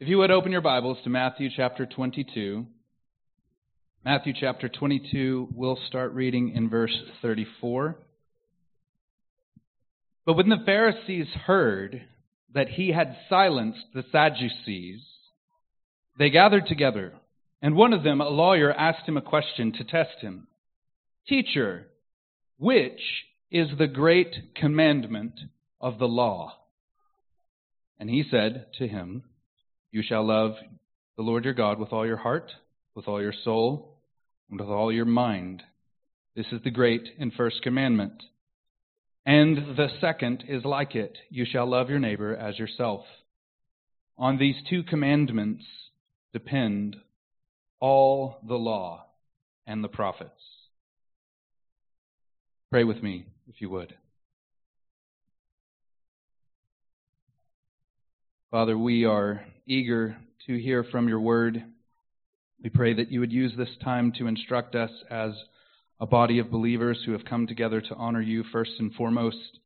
If you would open your Bibles to Matthew chapter 22. Matthew chapter 22, we'll start reading in verse 34. But when the Pharisees heard that he had silenced the Sadducees, they gathered together, and one of them, a lawyer, asked him a question to test him. Teacher, which is the great commandment of the law? And he said to him, You shall love the Lord your God with all your heart, with all your soul, and with all your mind. This is the great and first commandment. And the second is like it you shall love your neighbor as yourself. On these two commandments depend all the law and the prophets. Pray with me, if you would. Father, we are eager to hear from your word. We pray that you would use this time to instruct us as a body of believers who have come together to honor you first and foremost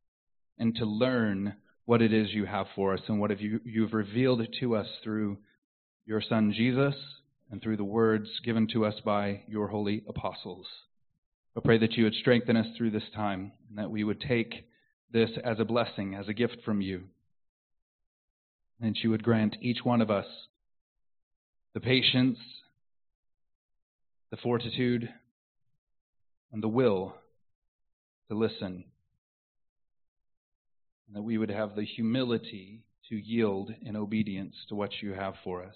and to learn what it is you have for us and what have you, you've revealed to us through your Son Jesus and through the words given to us by your holy apostles. I pray that you would strengthen us through this time and that we would take this as a blessing, as a gift from you and she would grant each one of us the patience, the fortitude, and the will to listen. And that we would have the humility to yield in obedience to what you have for us.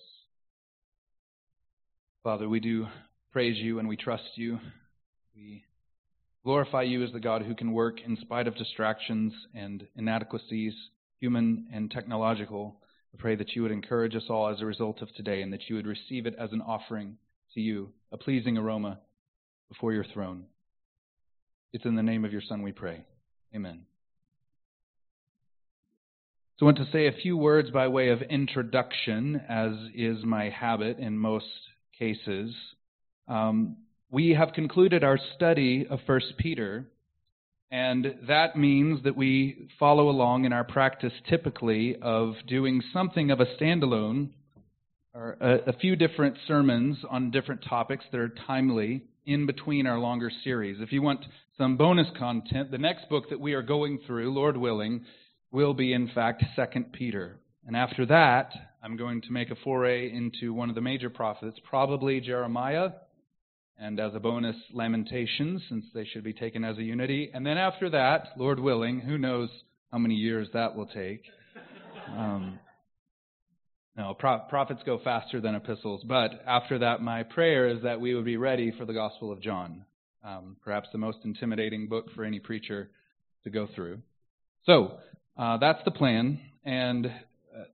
Father, we do praise you and we trust you. We glorify you as the God who can work in spite of distractions and inadequacies, human and technological. I pray that you would encourage us all as a result of today and that you would receive it as an offering to you, a pleasing aroma before your throne. It's in the name of your Son we pray. Amen. So I want to say a few words by way of introduction, as is my habit in most cases. Um, we have concluded our study of 1 Peter and that means that we follow along in our practice typically of doing something of a standalone or a, a, few different sermons on different topics that are timely in between our longer series. If you want some bonus content, the next book that we are going through, Lord willing, will be in fact 2 Peter. And after that, I'm going to make a foray into one of the major prophets, probably Jeremiah and as a bonus, Lamentations, since they should be taken as a unity. And then after that, Lord willing, who knows how many years that will take. Um, no, pro- prophets go faster than epistles. But after that, my prayer is that we would be ready for the Gospel of John, um, perhaps the most intimidating book for any preacher to go through. So uh, that's the plan. And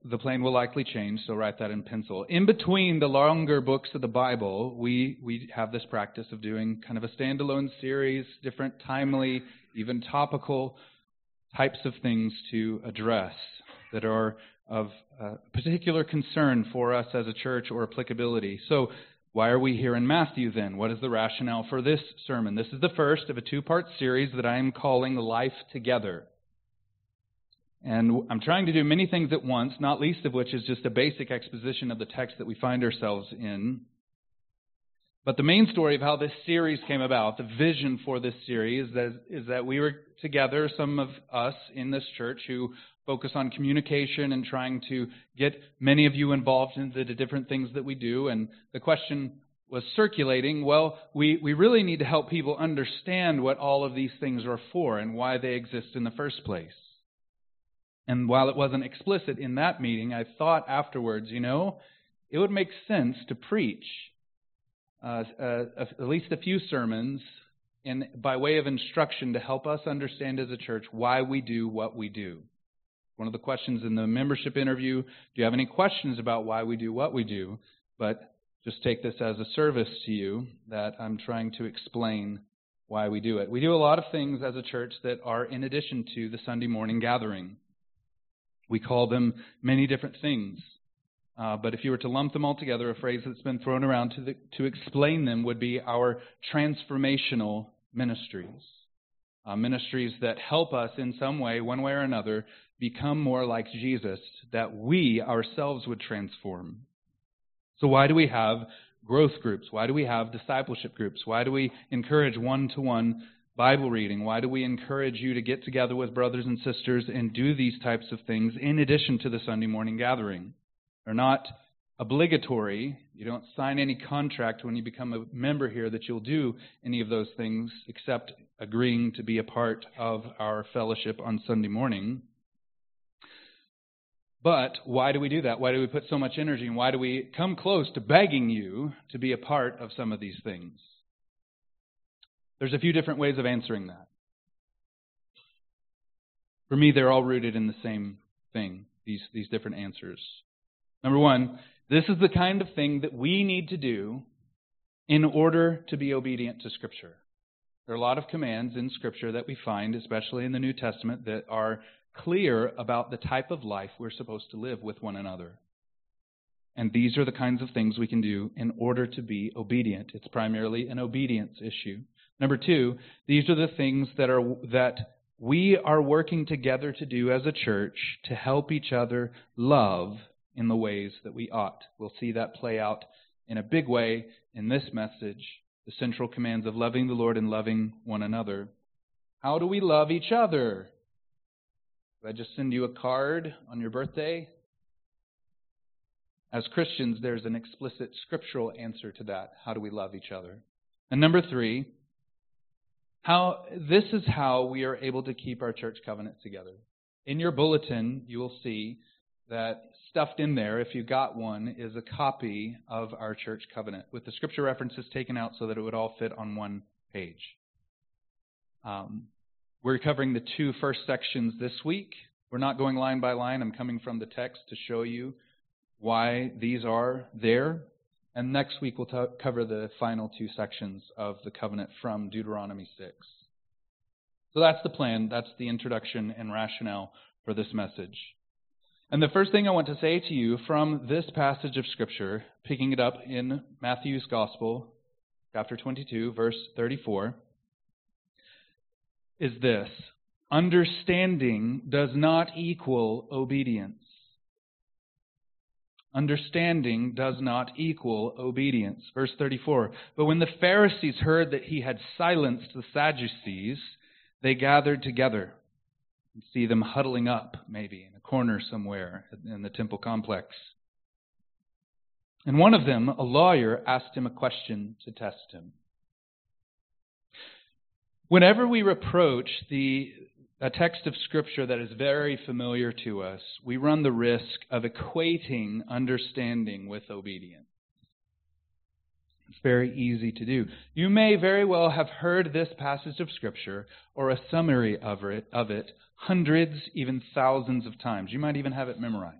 the plan will likely change, so write that in pencil. In between the longer books of the Bible, we, we have this practice of doing kind of a standalone series, different timely, even topical types of things to address that are of uh, particular concern for us as a church or applicability. So, why are we here in Matthew then? What is the rationale for this sermon? This is the first of a two part series that I am calling Life Together. And I'm trying to do many things at once, not least of which is just a basic exposition of the text that we find ourselves in. But the main story of how this series came about, the vision for this series, is that, is that we were together, some of us in this church who focus on communication and trying to get many of you involved in the different things that we do. And the question was circulating well, we, we really need to help people understand what all of these things are for and why they exist in the first place. And while it wasn't explicit in that meeting, I thought afterwards, you know, it would make sense to preach uh, uh, at least a few sermons in, by way of instruction to help us understand as a church why we do what we do. One of the questions in the membership interview do you have any questions about why we do what we do? But just take this as a service to you that I'm trying to explain why we do it. We do a lot of things as a church that are in addition to the Sunday morning gathering. We call them many different things. Uh, but if you were to lump them all together, a phrase that's been thrown around to, the, to explain them would be our transformational ministries. uh, ministries that help us in some way, one way or another, become more like Jesus, that we ourselves would transform. So, why do we have growth groups? Why do we have discipleship groups? Why do we encourage one to one Bible reading? Why do we encourage you to get together with brothers and sisters and do these types of things in addition to the Sunday morning gathering? They're not obligatory. You don't sign any contract when you become a member here that you'll do any of those things except agreeing to be a part of our fellowship on Sunday morning. But why do we do that? Why do we put so much energy and why do we come close to begging you to be a part of some of these things? There's a few different ways of answering that. For me, they're all rooted in the same thing, these, these different answers. Number one, this is the kind of thing that we need to do in order to be obedient to Scripture. There are a lot of commands in Scripture that we find, especially in the New Testament, that are clear about the type of life we're supposed to live with one another. And these are the kinds of things we can do in order to be obedient. It's primarily an obedience issue. Number two, these are the things that are that we are working together to do as a church to help each other love in the ways that we ought. We'll see that play out in a big way in this message the central commands of loving the Lord and loving one another. How do we love each other? Did I just send you a card on your birthday? As Christians, there's an explicit scriptural answer to that. How do we love each other? And number three, how this is how we are able to keep our church covenant together. In your bulletin, you will see that stuffed in there, if you got one, is a copy of our church covenant with the scripture references taken out so that it would all fit on one page. Um, we're covering the two first sections this week. We're not going line by line. I'm coming from the text to show you why these are there. And next week we'll t- cover the final two sections of the covenant from Deuteronomy 6. So that's the plan. That's the introduction and rationale for this message. And the first thing I want to say to you from this passage of Scripture, picking it up in Matthew's Gospel, chapter 22, verse 34, is this Understanding does not equal obedience. Understanding does not equal obedience. Verse 34 But when the Pharisees heard that he had silenced the Sadducees, they gathered together and see them huddling up, maybe, in a corner somewhere in the temple complex. And one of them, a lawyer, asked him a question to test him. Whenever we reproach the, a text of Scripture that is very familiar to us, we run the risk of equating understanding with obedience. It's very easy to do. You may very well have heard this passage of Scripture or a summary of it, of it hundreds, even thousands of times. You might even have it memorized.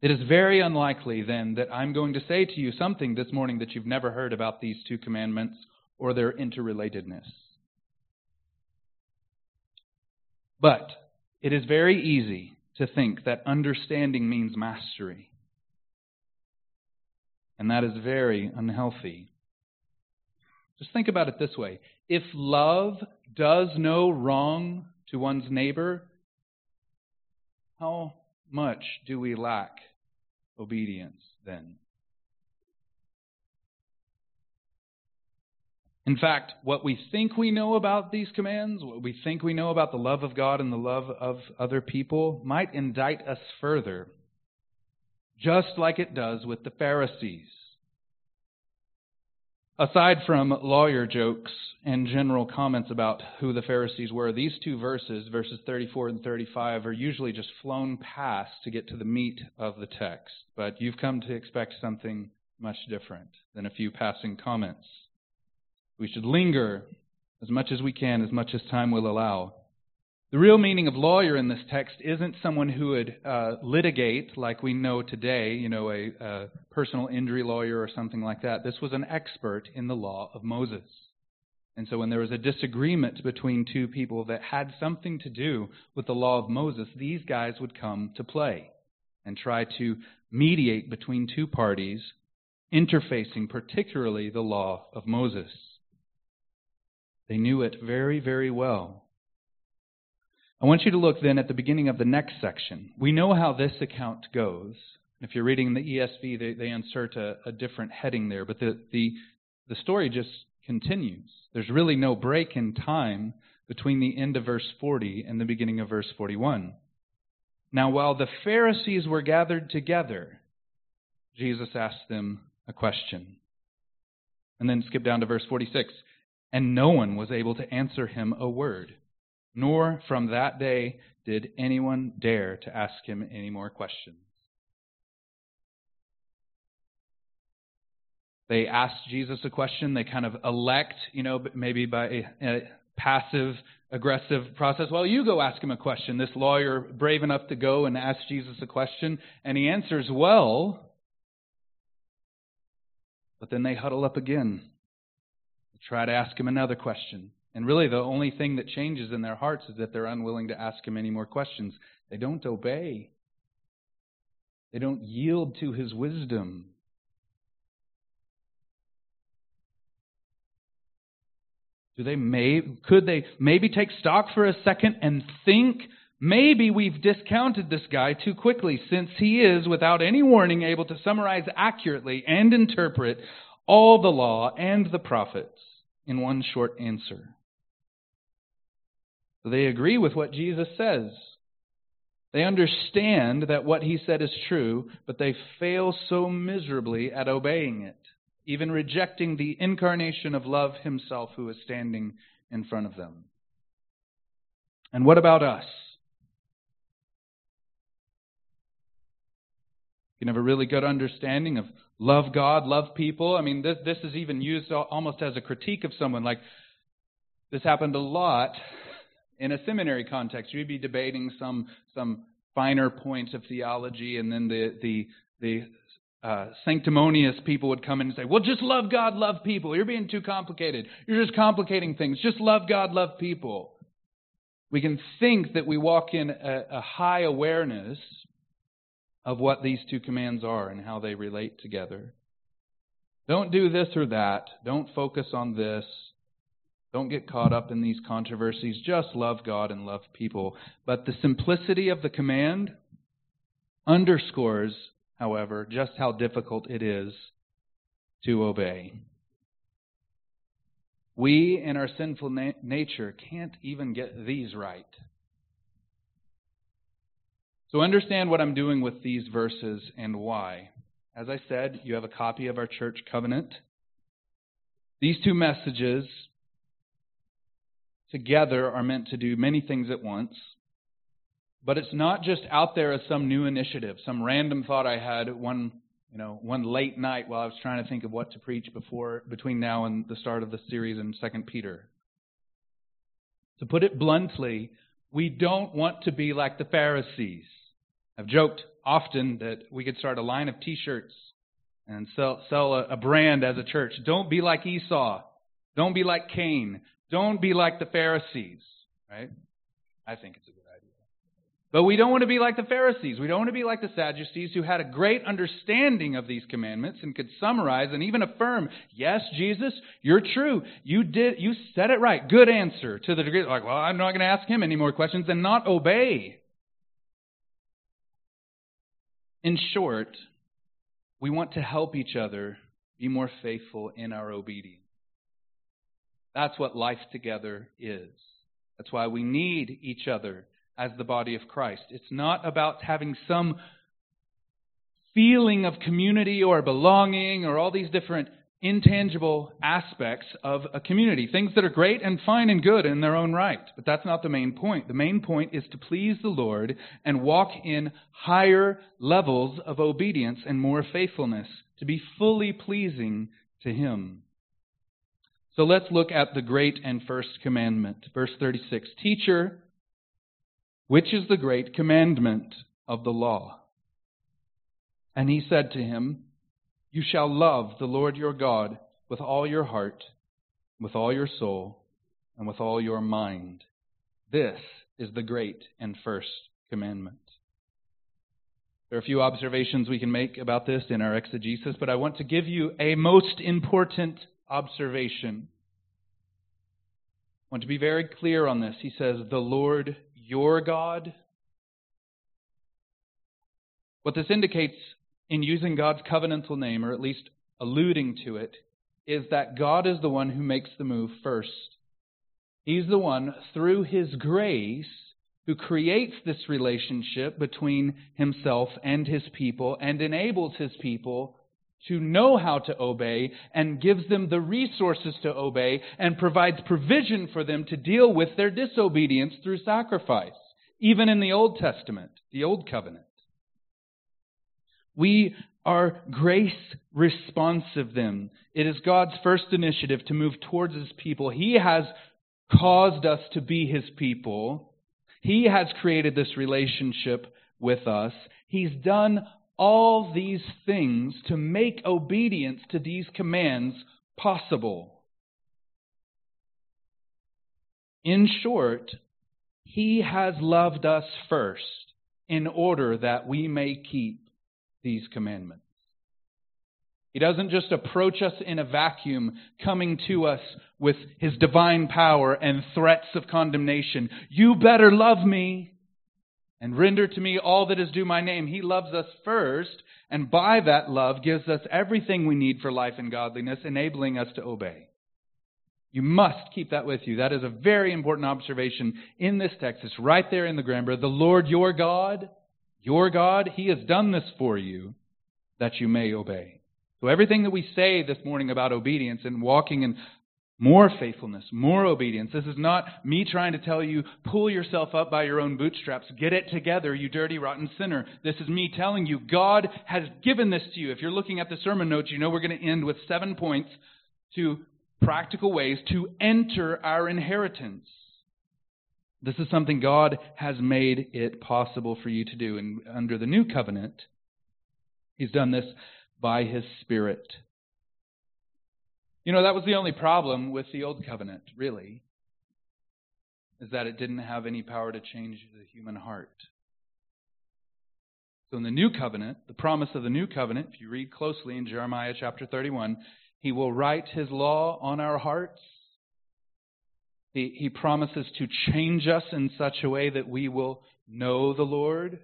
It is very unlikely, then, that I'm going to say to you something this morning that you've never heard about these two commandments or their interrelatedness. But it is very easy to think that understanding means mastery. And that is very unhealthy. Just think about it this way if love does no wrong to one's neighbor, how much do we lack obedience then? In fact, what we think we know about these commands, what we think we know about the love of God and the love of other people, might indict us further, just like it does with the Pharisees. Aside from lawyer jokes and general comments about who the Pharisees were, these two verses, verses 34 and 35, are usually just flown past to get to the meat of the text. But you've come to expect something much different than a few passing comments. We should linger as much as we can, as much as time will allow, the real meaning of lawyer in this text isn't someone who would uh, litigate like we know today, you know, a, a personal injury lawyer or something like that. This was an expert in the law of Moses. And so when there was a disagreement between two people that had something to do with the law of Moses, these guys would come to play and try to mediate between two parties, interfacing particularly the law of Moses. They knew it very, very well. I want you to look then at the beginning of the next section. We know how this account goes. If you're reading the ESV, they, they insert a, a different heading there, but the, the, the story just continues. There's really no break in time between the end of verse 40 and the beginning of verse 41. Now, while the Pharisees were gathered together, Jesus asked them a question. And then skip down to verse 46. And no one was able to answer him a word, nor from that day did anyone dare to ask him any more questions. They ask Jesus a question. They kind of elect, you know, maybe by a, a passive aggressive process. Well, you go ask him a question. This lawyer, brave enough to go and ask Jesus a question, and he answers well. But then they huddle up again, try to ask him another question. And really, the only thing that changes in their hearts is that they're unwilling to ask him any more questions. They don't obey, they don't yield to his wisdom. Do they may could they maybe take stock for a second and think maybe we've discounted this guy too quickly since he is without any warning able to summarize accurately and interpret all the law and the prophets in one short answer. They agree with what Jesus says. They understand that what he said is true, but they fail so miserably at obeying it even rejecting the incarnation of love himself who is standing in front of them. And what about us? Can have a really good understanding of love God, love people. I mean, this, this is even used almost as a critique of someone. Like, this happened a lot in a seminary context. You'd be debating some, some finer points of theology, and then the, the, the uh, sanctimonious people would come in and say, Well, just love God, love people. You're being too complicated. You're just complicating things. Just love God, love people. We can think that we walk in a, a high awareness of what these two commands are and how they relate together. Don't do this or that. Don't focus on this. Don't get caught up in these controversies. Just love God and love people. But the simplicity of the command underscores however, just how difficult it is to obey. We, in our sinful na- nature, can't even get these right. So understand what I'm doing with these verses and why. As I said, you have a copy of our church covenant. These two messages together are meant to do many things at once. But it's not just out there as some new initiative, some random thought I had one, you know, one late night while I was trying to think of what to preach before between now and the start of the series in 2 Peter. To put it bluntly, we don't want to be like the Pharisees. I've joked often that we could start a line of t-shirts and sell, sell a, a brand as a church. Don't be like Esau. Don't be like Cain. Don't be like the Pharisees, right? I think it's a good idea. but we don't want to be like the Pharisees. We don't want to be like the Sadducees who had a great understanding of these commandments and could summarize and even affirm, yes, Jesus, you're true. You did, you said it right. Good answer to the degree, like, well, I'm not going to ask him any more questions and not obey. In short, we want to help each other be more faithful in our obedience. That's what life together is. That's why we need each other as the body of Christ. It's not about having some feeling of community or belonging or all these different intangible aspects of a community. Things that are great and fine and good in their own right. But that's not the main point. The main point is to please the Lord and walk in higher levels of obedience and more faithfulness, to be fully pleasing to Him. So let's look at the great and first commandment. Verse 36 Teacher, which is the great commandment of the law? And he said to him, You shall love the Lord your God with all your heart, with all your soul, and with all your mind. This is the great and first commandment. There are a few observations we can make about this in our exegesis, but I want to give you a most important observation. I want to be very clear on this. He says, The Lord your God. What this indicates in using God's covenantal name, or at least alluding to it, is that God is the one who makes the move first. He's the one, through His grace, who creates this relationship between Himself and His people and enables His people to know how to obey and gives them the resources to obey and provides provision for them to deal with their disobedience through sacrifice, even in the Old Testament, the Old Covenant. We are grace responsive then. It is God's first initiative to move towards His people. He has caused us to be His people. He has created this relationship with us. He's done all these things to make obedience to these commands possible. In short, He has loved us first in order that we may keep these commandments. He doesn't just approach us in a vacuum, coming to us with his divine power and threats of condemnation. You better love me and render to me all that is due my name. He loves us first, and by that love gives us everything we need for life and godliness, enabling us to obey. You must keep that with you. That is a very important observation in this text. It's right there in the grammar. The Lord your God your God, He has done this for you that you may obey. So everything that we say this morning about obedience and walking in more faithfulness, more obedience. This is not me trying to tell you, pull yourself up by your own bootstraps. Get it together, you dirty, rotten sinner. This is me telling you, God has given this to you. If you're looking at the sermon notes, you know we're going to end with seven points to practical ways to enter our inheritance. This is something God has made it possible for you to do. And under the new covenant, He's done this by His Spirit. You know, that was the only problem with the old covenant, really, is that it didn't have any power to change the human heart. So in the new covenant, the promise of the new covenant, if you read closely in Jeremiah chapter 31, He will write His law on our hearts he, he promises to change us in such a way that we will know the Lord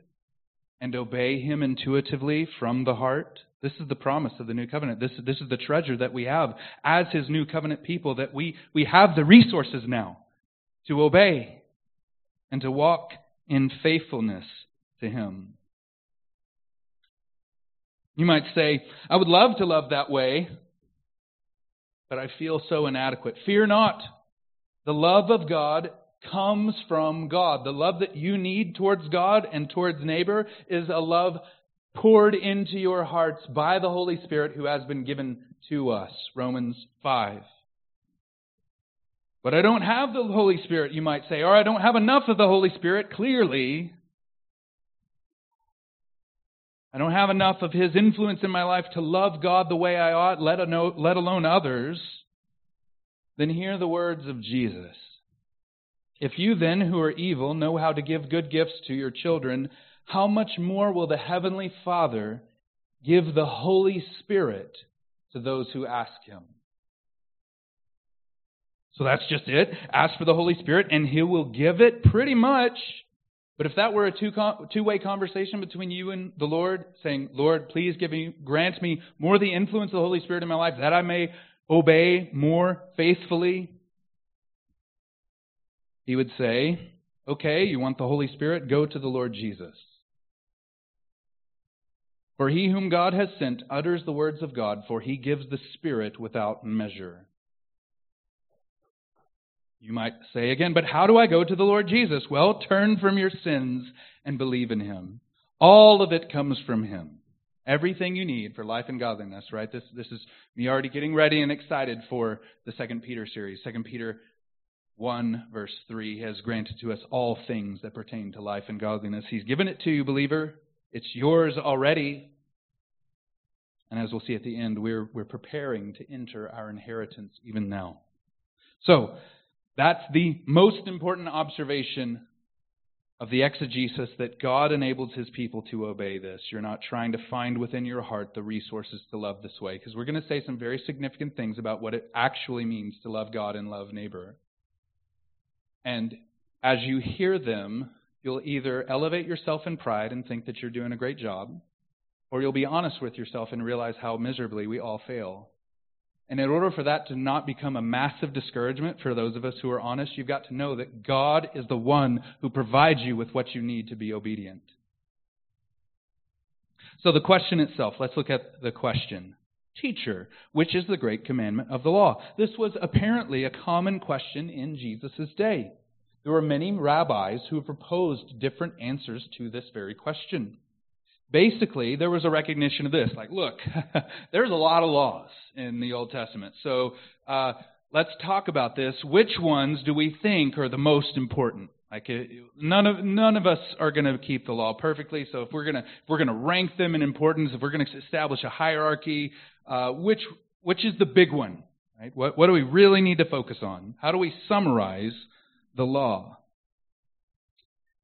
and obey Him intuitively from the heart. This is the promise of the new covenant. This, this is the treasure that we have as His new covenant people, that we, we have the resources now to obey and to walk in faithfulness to Him. You might say, I would love to love that way, but I feel so inadequate. Fear not. The love of God comes from God. The love that you need towards God and towards neighbor is a love poured into your hearts by the Holy Spirit who has been given to us. Romans 5. But I don't have the Holy Spirit, you might say, or I don't have enough of the Holy Spirit, clearly. I don't have enough of His influence in my life to love God the way I ought, let alone others then hear the words of Jesus. If you then, who are evil, know how to give good gifts to your children, how much more will the Heavenly Father give the Holy Spirit to those who ask Him? So that's just it. Ask for the Holy Spirit and He will give it pretty much. But if that were a two two way conversation between you and the Lord, saying, Lord, please give me, grant me more the influence of the Holy Spirit in my life that I may obey more faithfully? He would say, Okay, you want the Holy Spirit? Go to the Lord Jesus. For he whom God has sent utters the words of God, for he gives the Spirit without measure. You might say again, but how do I go to the Lord Jesus? Well, turn from your sins and believe in him. All of it comes from him. Everything you need for life and godliness, right? This, this is me already getting ready and excited for the Second Peter series. Second Peter 1, verse 3 has granted to us all things that pertain to life and godliness. He's given it to you, believer. It's yours already. And as we'll see at the end, we're, we're preparing to enter our inheritance even now. So, that's the most important observation of the exegesis that God enables his people to obey this. You're not trying to find within your heart the resources to love this way, because we're going to say some very significant things about what it actually means to love God and love neighbor. And as you hear them, you'll either elevate yourself in pride and think that you're doing a great job, or you'll be honest with yourself and realize how miserably we all fail. And in order for that to not become a massive discouragement for those of us who are honest, you've got to know that God is the one who provides you with what you need to be obedient. So, the question itself, let's look at the question. Teacher, which is the great commandment of the law? This was apparently a common question in Jesus' day. There were many rabbis who proposed different answers to this very question. Basically, there was a recognition of this like, look, there's a lot of laws in the Old Testament. So uh, let's talk about this. Which ones do we think are the most important? Like uh, none of none of us are going to keep the law perfectly. So if we're going to we're going to rank them in importance, if we're going to establish a hierarchy, uh, which which is the big one? Right? What what do we really need to focus on? How do we summarize the law?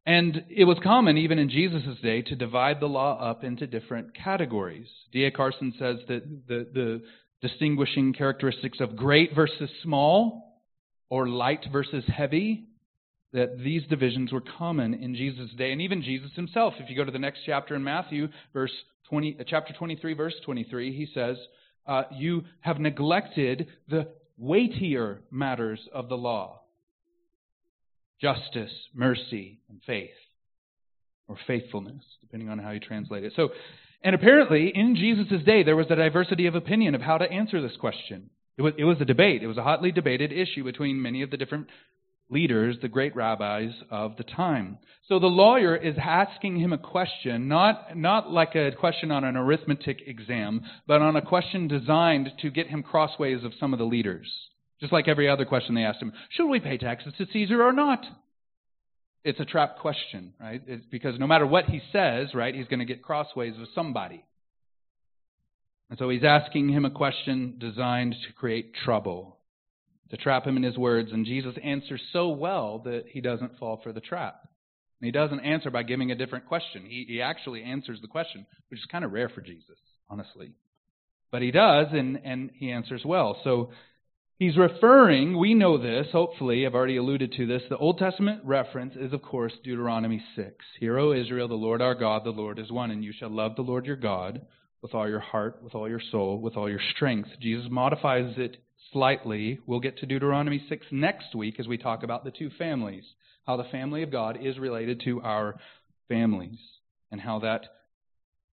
And it was common, even in Jesus' day, to divide the law up into different categories. D.A. Carson says that the, the distinguishing characteristics of great versus small, or light versus heavy, that these divisions were common in Jesus' day, and even Jesus himself. If you go to the next chapter in Matthew, verse 20, uh, chapter 23, verse 23, he says, uh, "You have neglected the weightier matters of the law, justice, mercy, and faith, or faithfulness, depending on how you translate it. So, and apparently, in Jesus' day, there was a diversity of opinion of how to answer this question. It was, it was a debate. It was a hotly debated issue between many of the different leaders, the great rabbis of the time. So the lawyer is asking him a question, not, not like a question on an arithmetic exam, but on a question designed to get him crossways of some of the leaders. Just like every other question they asked him should we pay taxes to Caesar or not? It's a trap question, right? It's because no matter what he says, right, he's going to get crossways with somebody. And so he's asking him a question designed to create trouble, to trap him in his words. And Jesus answers so well that he doesn't fall for the trap. And he doesn't answer by giving a different question. He, he actually answers the question, which is kind of rare for Jesus, honestly. But he does, and, and he answers well. So He's referring, we know this, hopefully, I've already alluded to this. The Old Testament reference is, of course, Deuteronomy 6. Hear, O Israel, the Lord our God, the Lord is one, and you shall love the Lord your God with all your heart, with all your soul, with all your strength. Jesus modifies it slightly. We'll get to Deuteronomy 6 next week as we talk about the two families, how the family of God is related to our families, and how that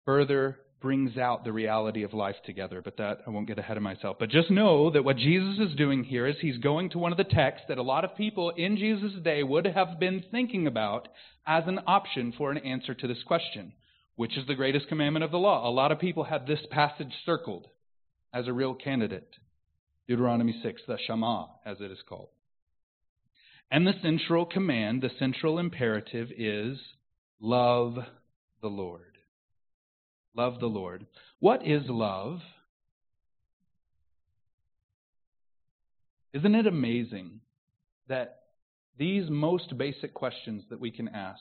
further brings out the reality of life together, but that I won't get ahead of myself. But just know that what Jesus is doing here is he's going to one of the texts that a lot of people in Jesus' day would have been thinking about as an option for an answer to this question which is the greatest commandment of the law? A lot of people have this passage circled as a real candidate. Deuteronomy 6, the Shema, as it is called. And the central command, the central imperative is love the Lord. Love the Lord. What is love? Isn't it amazing that these most basic questions that we can ask,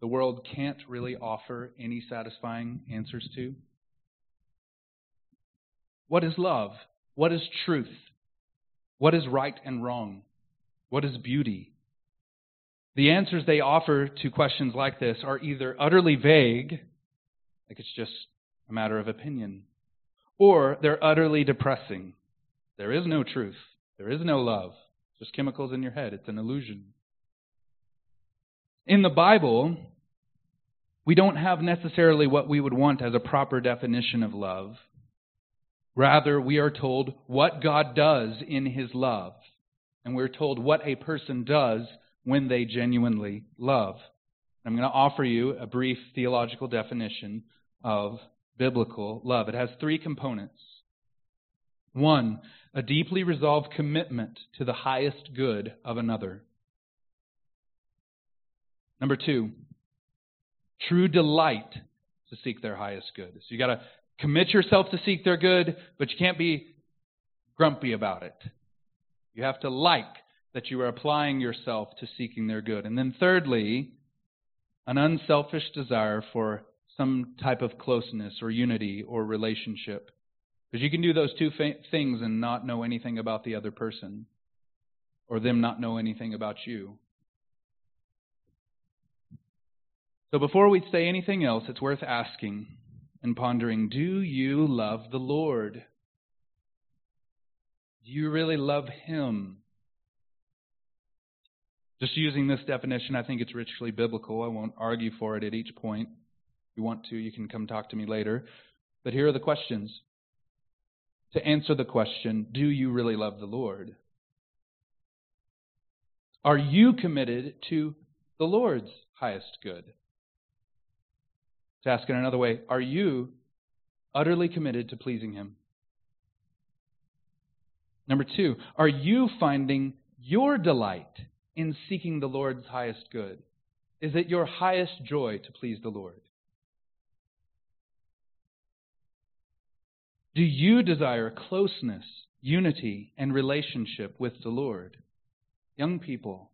the world can't really offer any satisfying answers to? What is love? What is truth? What is right and wrong? What is beauty? The answers they offer to questions like this are either utterly vague like it's just a matter of opinion. Or they're utterly depressing. There is no truth. There is no love. Just chemicals in your head. It's an illusion. In the Bible, we don't have necessarily what we would want as a proper definition of love. Rather, we are told what God does in His love. And we're told what a person does when they genuinely love. I'm going to offer you a brief theological definition of biblical love. It has three components. One, a deeply resolved commitment to the highest good of another. Number two, true delight to seek their highest good. So you got to commit yourself to seek their good, but you can't be grumpy about it. You have to like that you are applying yourself to seeking their good. And then thirdly, an unselfish desire for some type of closeness or unity or relationship. Because you can do those two fa- things and not know anything about the other person. or them not know anything about you. So before we say anything else, it's worth asking and pondering do you love the Lord? Do you really love Him? Just using this definition, I think it's richly biblical. I won't argue for it at each point. You want to, you can come talk to me later. But here are the questions. To answer the question, do you really love the Lord? Are you committed to the Lord's highest good? To ask it another way, are you utterly committed to pleasing Him? Number two, are you finding your delight in seeking the Lord's highest good? Is it your highest joy to please the Lord? Do you desire closeness, unity, and relationship with the Lord? Young people,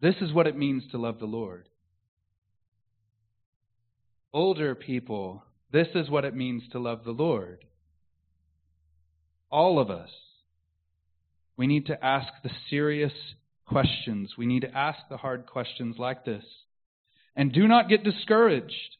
this is what it means to love the Lord. Older people, this is what it means to love the Lord. All of us, we need to ask the serious questions. We need to ask the hard questions like this. And do not get discouraged.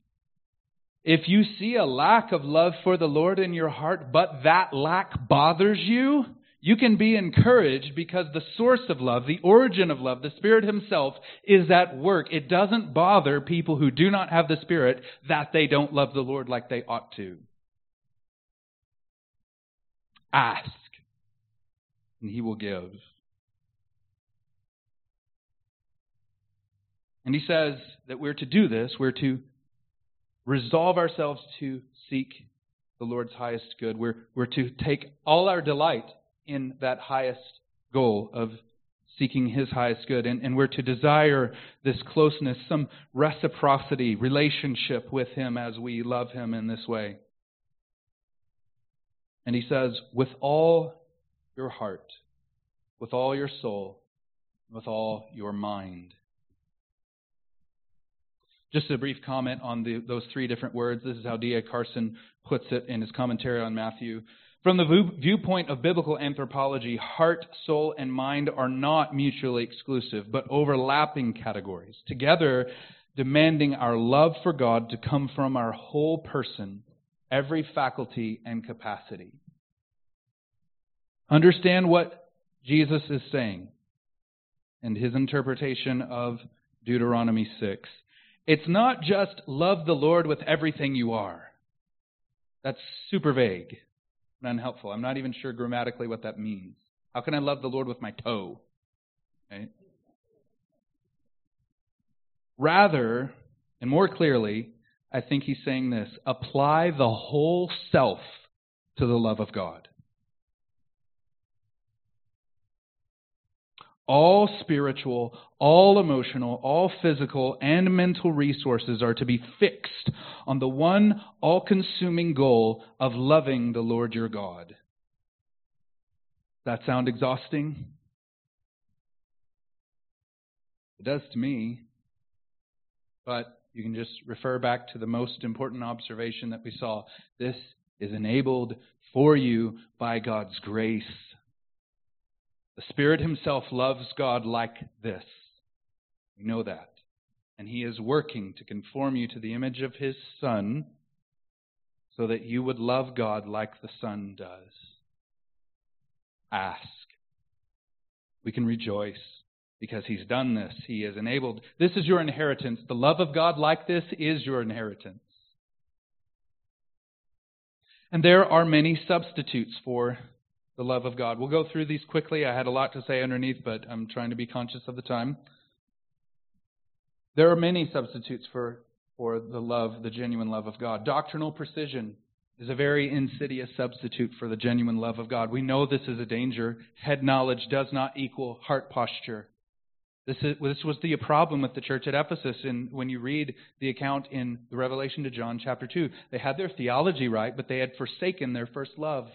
If you see a lack of love for the Lord in your heart, but that lack bothers you, you can be encouraged because the source of love, the origin of love, the Spirit Himself is at work. It doesn't bother people who do not have the Spirit that they don't love the Lord like they ought to. Ask, and He will give. And he says that we're to do this, we're to resolve ourselves to seek the Lord's highest good. We're, we're to take all our delight in that highest goal of seeking his highest good. And, and we're to desire this closeness, some reciprocity, relationship with him as we love him in this way. And he says, with all your heart, with all your soul, with all your mind. Just a brief comment on the, those three different words. This is how D.A. Carson puts it in his commentary on Matthew. From the viewpoint of biblical anthropology, heart, soul, and mind are not mutually exclusive, but overlapping categories, together demanding our love for God to come from our whole person, every faculty and capacity. Understand what Jesus is saying and his interpretation of Deuteronomy 6. It's not just love the Lord with everything you are. That's super vague and unhelpful. I'm not even sure grammatically what that means. How can I love the Lord with my toe? Right? Rather, and more clearly, I think he's saying this apply the whole self to the love of God. All spiritual, all emotional, all physical, and mental resources are to be fixed on the one all consuming goal of loving the Lord your God. That sound exhausting? It does to me. But you can just refer back to the most important observation that we saw. This is enabled for you by God's grace the Spirit Himself loves God like this. We know that. And He is working to conform you to the image of His Son so that you would love God like the Son does. Ask. We can rejoice because He's done this. He has enabled. This is your inheritance. The love of God like this is your inheritance. And there are many substitutes for the love of God. We'll go through these quickly. I had a lot to say underneath, but I'm trying to be conscious of the time. There are many substitutes for, for the love, the genuine love of God. Doctrinal precision is a very insidious substitute for the genuine love of God. We know this is a danger. Head knowledge does not equal heart posture. This, is, this was the problem with the church at Ephesus. And when you read the account in the Revelation to John chapter 2, they had their theology right, but they had forsaken their first love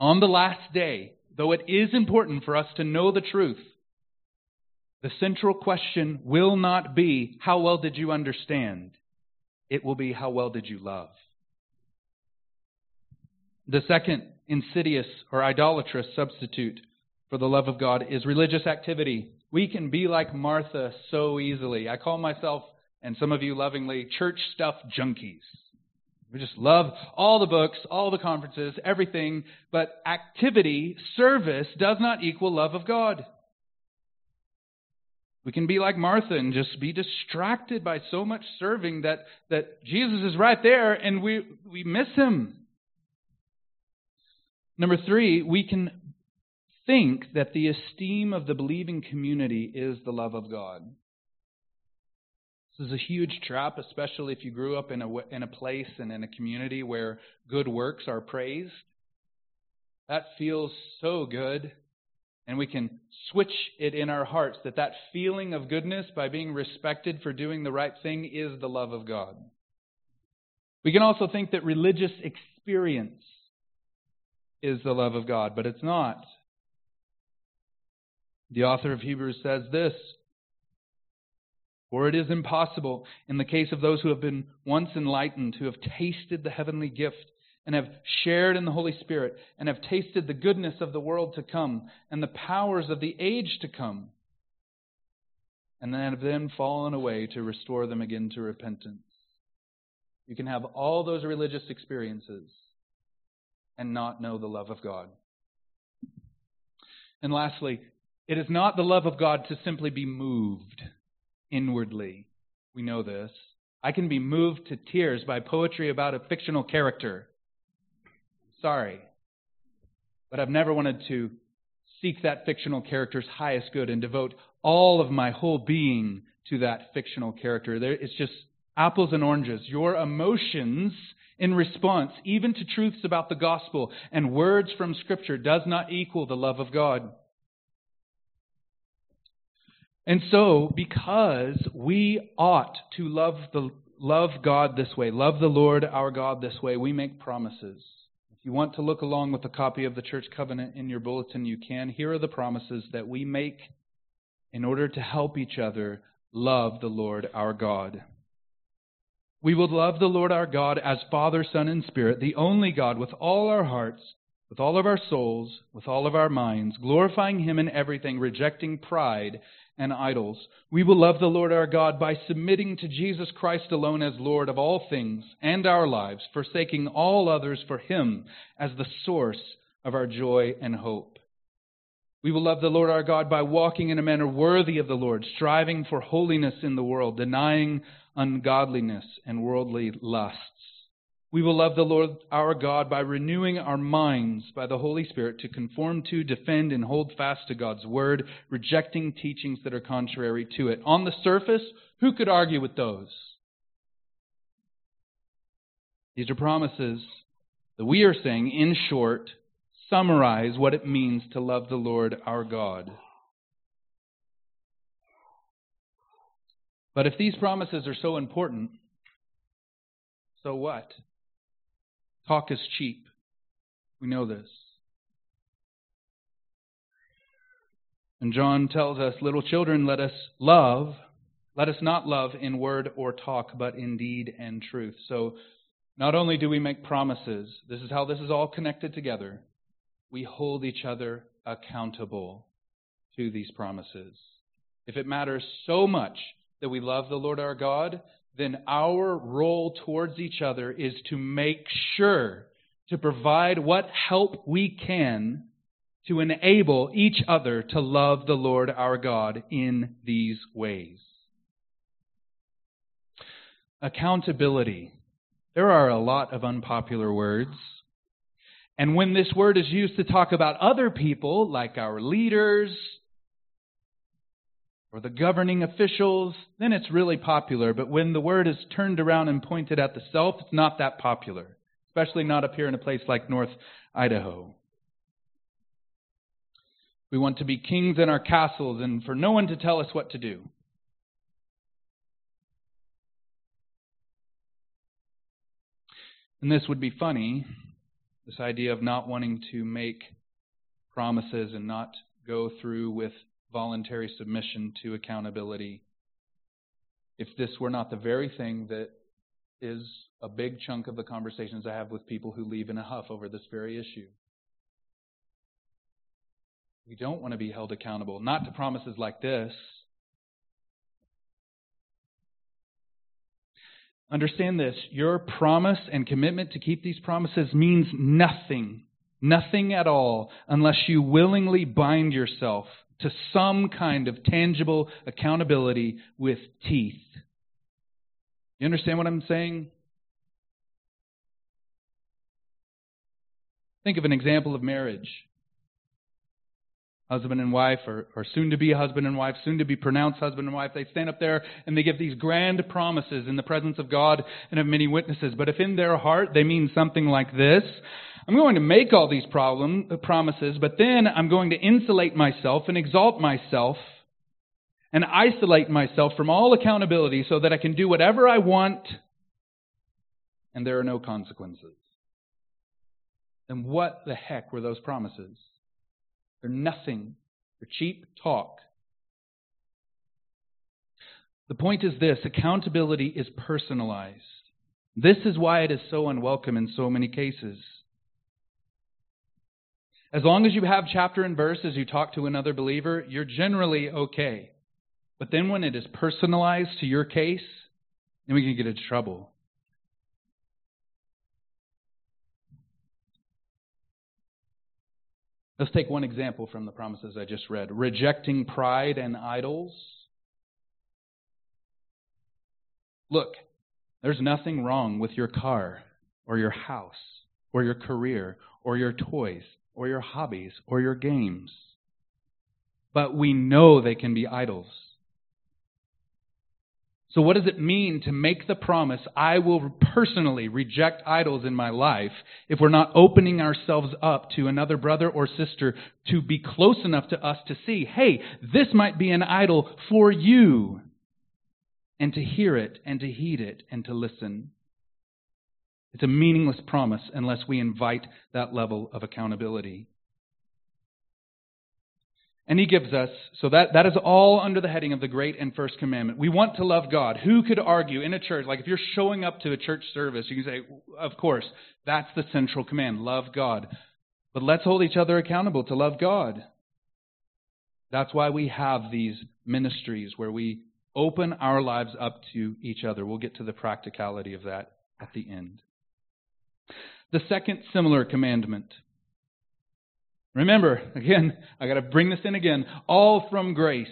on the last day, though it is important for us to know the truth, the central question will not be, how well did you understand? It will be, how well did you love? The second insidious or idolatrous substitute for the love of God is religious activity. We can be like Martha so easily. I call myself, and some of you lovingly, church stuff junkies. We just love all the books, all the conferences, everything, but activity, service, does not equal love of God. We can be like Martha and just be distracted by so much serving that, that Jesus is right there and we, we miss him. Number three, we can think that the esteem of the believing community is the love of God. This is a huge trap, especially if you grew up in a, in a place and in a community where good works are praised. That feels so good. And we can switch it in our hearts that that feeling of goodness by being respected for doing the right thing is the love of God. We can also think that religious experience is the love of God, but it's not. The author of Hebrews says this for it is impossible, in the case of those who have been once enlightened, who have tasted the heavenly gift, and have shared in the Holy Spirit, and have tasted the goodness of the world to come, and the powers of the age to come, and then have then fallen away to restore them again to repentance. You can have all those religious experiences and not know the love of God. And lastly, it is not the love of God to simply be moved inwardly. We know this. I can be moved to tears by poetry about a fictional character. Sorry. But I've never wanted to seek that fictional character's highest good and devote all of my whole being to that fictional character. It's just apples and oranges. Your emotions in response, even to truths about the gospel and words from Scripture, does not equal the love of God. And so, because we ought to love the love God this way, love the Lord our God this way, we make promises. If you want to look along with a copy of the church covenant in your bulletin, you can. Here are the promises that we make in order to help each other love the Lord our God. We will love the Lord our God as Father, Son, and Spirit, the only God, with all our hearts, with all of our souls, with all of our minds, glorifying Him in everything, rejecting pride and idols. We will love the Lord our God by submitting to Jesus Christ alone as Lord of all things and our lives, forsaking all others for Him as the source of our joy and hope. We will love the Lord our God by walking in a manner worthy of the Lord, striving for holiness in the world, denying ungodliness and worldly lusts. We will love the Lord our God by renewing our minds by the Holy Spirit to conform to, defend, and hold fast to God's Word, rejecting teachings that are contrary to it. On the surface, who could argue with those? These are promises that we are saying, in short, summarize what it means to love the Lord our God. But if these promises are so important, so what? Talk is cheap. We know this. And John tells us, Little children, let us love. Let us not love in word or talk, but in deed and truth. So, not only do we make promises, this is how this is all connected together, we hold each other accountable to these promises. If it matters so much that we love the Lord our God, then our role towards each other is to make sure to provide what help we can to enable each other to love the Lord our God in these ways. Accountability. There are a lot of unpopular words. And when this word is used to talk about other people, like our leaders, or the governing officials, then it's really popular. But when the word is turned around and pointed at the self, it's not that popular, especially not up here in a place like North Idaho. We want to be kings in our castles and for no one to tell us what to do. And this would be funny, this idea of not wanting to make promises and not go through with voluntary submission to accountability. If this were not the very thing that is a big chunk of the conversations I have with people who leave in a huff over this very issue. We don't want to be held accountable, not to promises like this. Understand this your promise and commitment to keep these promises means nothing, nothing at all, unless you willingly bind yourself to some kind of tangible accountability with teeth. You understand what I'm saying? Think of an example of marriage husband and wife, or, or soon to be husband and wife, soon to be pronounced husband and wife, they stand up there and they give these grand promises in the presence of God and of many witnesses. But if in their heart they mean something like this, I'm going to make all these problem, uh, promises, but then I'm going to insulate myself and exalt myself and isolate myself from all accountability so that I can do whatever I want and there are no consequences. Then what the heck were those promises? They're nothing. They're cheap talk. The point is this accountability is personalized. This is why it is so unwelcome in so many cases. As long as you have chapter and verse as you talk to another believer, you're generally okay. But then when it is personalized to your case, then we can get into trouble. Let's take one example from the promises I just read rejecting pride and idols. Look, there's nothing wrong with your car or your house or your career or your toys or your hobbies or your games. But we know they can be idols. So, what does it mean to make the promise, I will personally reject idols in my life, if we're not opening ourselves up to another brother or sister to be close enough to us to see, hey, this might be an idol for you, and to hear it, and to heed it, and to listen? It's a meaningless promise unless we invite that level of accountability. And he gives us, so that, that is all under the heading of the great and first commandment. We want to love God. Who could argue in a church, like if you're showing up to a church service, you can say, of course, that's the central command, love God. But let's hold each other accountable to love God. That's why we have these ministries where we open our lives up to each other. We'll get to the practicality of that at the end. The second similar commandment Remember, again, I got to bring this in again, all from grace.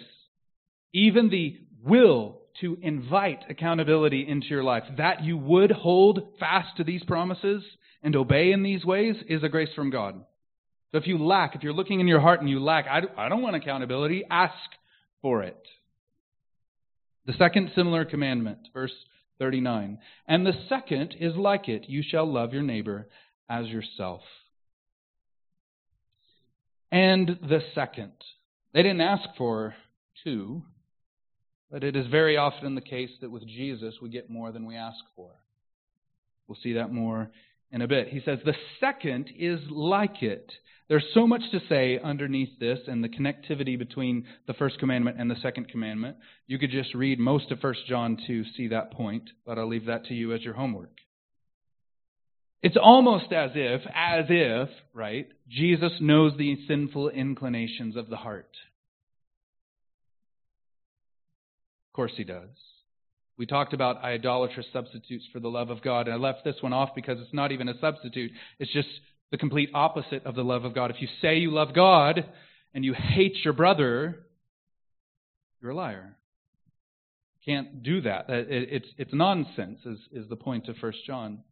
Even the will to invite accountability into your life, that you would hold fast to these promises and obey in these ways, is a grace from God. So if you lack, if you're looking in your heart and you lack, I don't want accountability, ask for it. The second similar commandment, verse 39. And the second is like it you shall love your neighbor as yourself and the second. They didn't ask for two, but it is very often the case that with Jesus we get more than we ask for. We'll see that more in a bit. He says, The second is like it. There's so much to say underneath this and the connectivity between the first commandment and the second commandment. You could just read most of 1 John to see that point, but I'll leave that to you as your homework. It's almost as if, as if, right, Jesus knows the sinful inclinations of the heart. Of course he does. We talked about idolatrous substitutes for the love of God, and I left this one off because it's not even a substitute. It's just the complete opposite of the love of God. If you say you love God and you hate your brother, you're a liar. Can't do that. It's, it's nonsense, is, is the point of 1 John.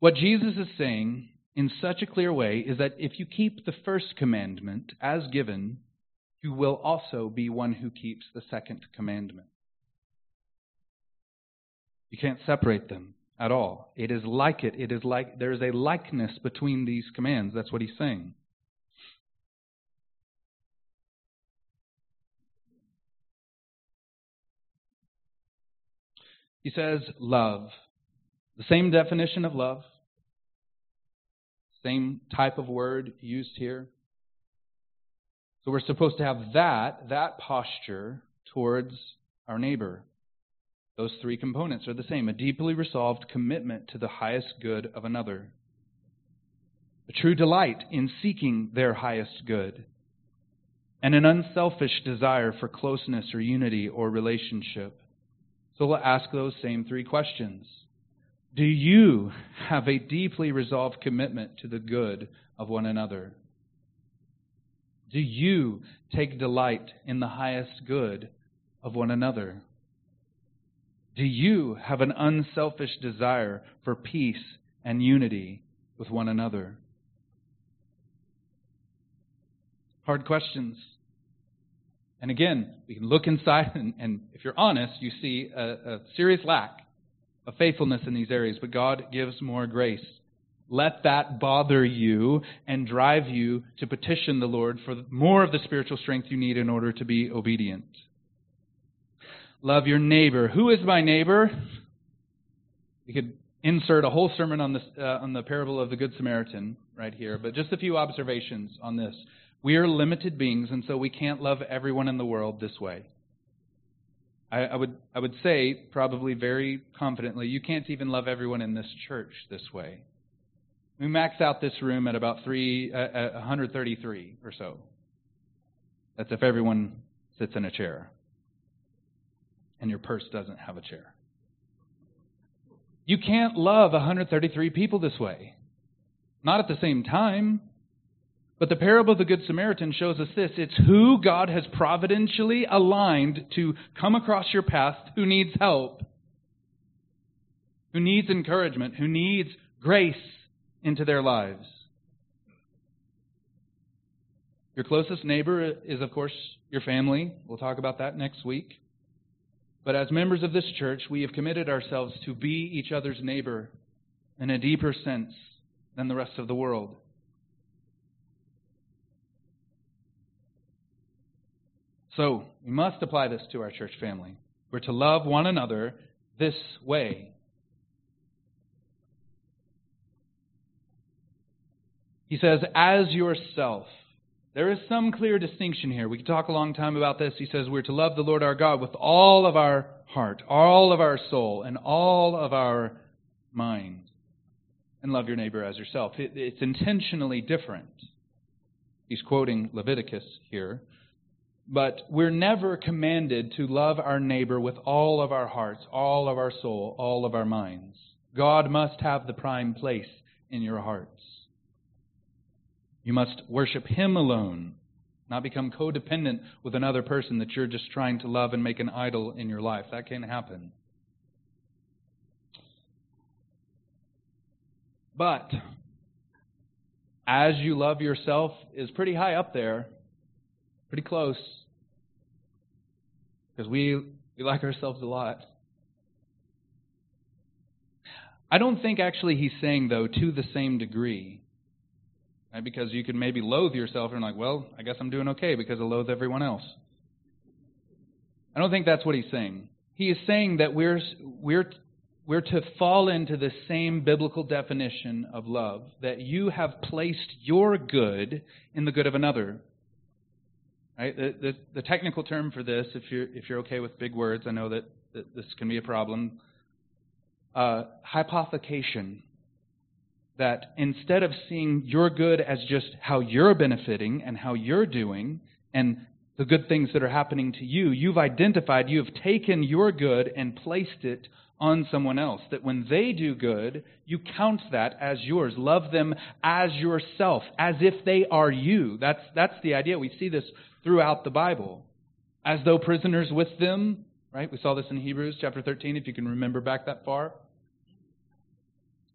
What Jesus is saying in such a clear way is that if you keep the first commandment as given, you will also be one who keeps the second commandment. You can't separate them at all. It is like it. It is like there is a likeness between these commands. That's what he's saying. He says, love. The same definition of love, same type of word used here. So we're supposed to have that, that posture towards our neighbor. Those three components are the same a deeply resolved commitment to the highest good of another. a true delight in seeking their highest good, and an unselfish desire for closeness or unity or relationship. So we'll ask those same three questions. Do you have a deeply resolved commitment to the good of one another? Do you take delight in the highest good of one another? Do you have an unselfish desire for peace and unity with one another? Hard questions. And again, we can look inside, and, and if you're honest, you see a, a serious lack of faithfulness in these areas, but God gives more grace. Let that bother you and drive you to petition the Lord for more of the spiritual strength you need in order to be obedient. Love your neighbor. Who is my neighbor? We could insert a whole sermon on, this, uh, on the parable of the Good Samaritan right here, but just a few observations on this. We are limited beings, and so we can't love everyone in the world this way. I, I, would, I would say, probably very confidently, you can't even love everyone in this church this way. We max out this room at about three, uh, 133 or so. That's if everyone sits in a chair and your purse doesn't have a chair. You can't love 133 people this way. Not at the same time. But the parable of the Good Samaritan shows us this it's who God has providentially aligned to come across your path who needs help, who needs encouragement, who needs grace into their lives. Your closest neighbor is, of course, your family. We'll talk about that next week. But as members of this church, we have committed ourselves to be each other's neighbor in a deeper sense than the rest of the world. So, we must apply this to our church family. We're to love one another this way. He says, as yourself. There is some clear distinction here. We could talk a long time about this. He says we're to love the Lord our God with all of our heart, all of our soul, and all of our mind. And love your neighbor as yourself. It, it's intentionally different. He's quoting Leviticus here. But we're never commanded to love our neighbor with all of our hearts, all of our soul, all of our minds. God must have the prime place in your hearts. You must worship Him alone, not become codependent with another person that you're just trying to love and make an idol in your life. That can't happen. But as you love yourself is pretty high up there, pretty close because we, we like ourselves a lot. I don't think actually he's saying, though, to the same degree. Right? Because you could maybe loathe yourself and like, well, I guess I'm doing okay because I loathe everyone else. I don't think that's what he's saying. He is saying that we're, we're, we're to fall into the same biblical definition of love, that you have placed your good in the good of another. Right? The, the, the, technical term for this, if you're, if you're okay with big words, I know that, that this can be a problem. Uh, hypothecation. That instead of seeing your good as just how you're benefiting and how you're doing and the good things that are happening to you, you've identified, you have taken your good and placed it on someone else. That when they do good, you count that as yours. Love them as yourself, as if they are you. That's, that's the idea. We see this throughout the Bible. As though prisoners with them, right? We saw this in Hebrews chapter 13, if you can remember back that far.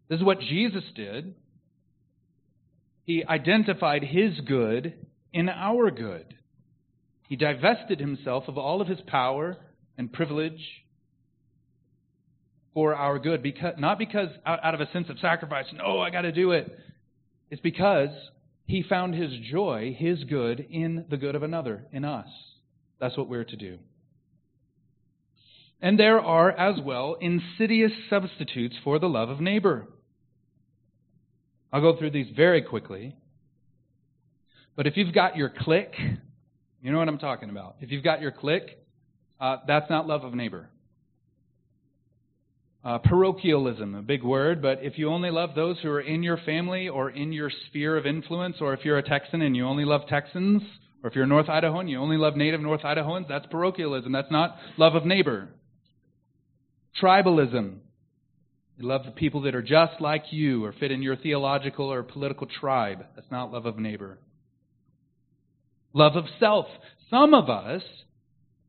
This is what Jesus did. He identified his good in our good. He divested himself of all of his power and privilege for our good, because, not because out, out of a sense of sacrifice, no, I got to do it. It's because he found his joy, his good, in the good of another, in us. That's what we're to do. And there are as well insidious substitutes for the love of neighbor. I'll go through these very quickly. But if you've got your clique, you know what I'm talking about. If you've got your clique, uh, that's not love of neighbor. Uh, parochialism, a big word, but if you only love those who are in your family or in your sphere of influence, or if you're a Texan and you only love Texans, or if you're North Idahoan, you only love native North Idahoans, that's parochialism. That's not love of neighbor. Tribalism. You love the people that are just like you or fit in your theological or political tribe. That's not love of neighbor. Love of self. Some of us,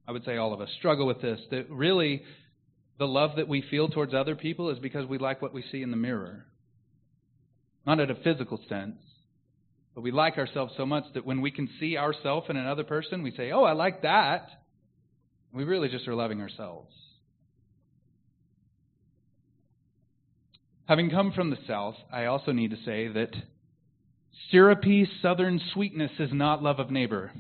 I would say all of us, struggle with this. That really, the love that we feel towards other people is because we like what we see in the mirror. Not in a physical sense, but we like ourselves so much that when we can see ourselves in another person, we say, Oh, I like that. We really just are loving ourselves. Having come from the South, I also need to say that syrupy southern sweetness is not love of neighbor.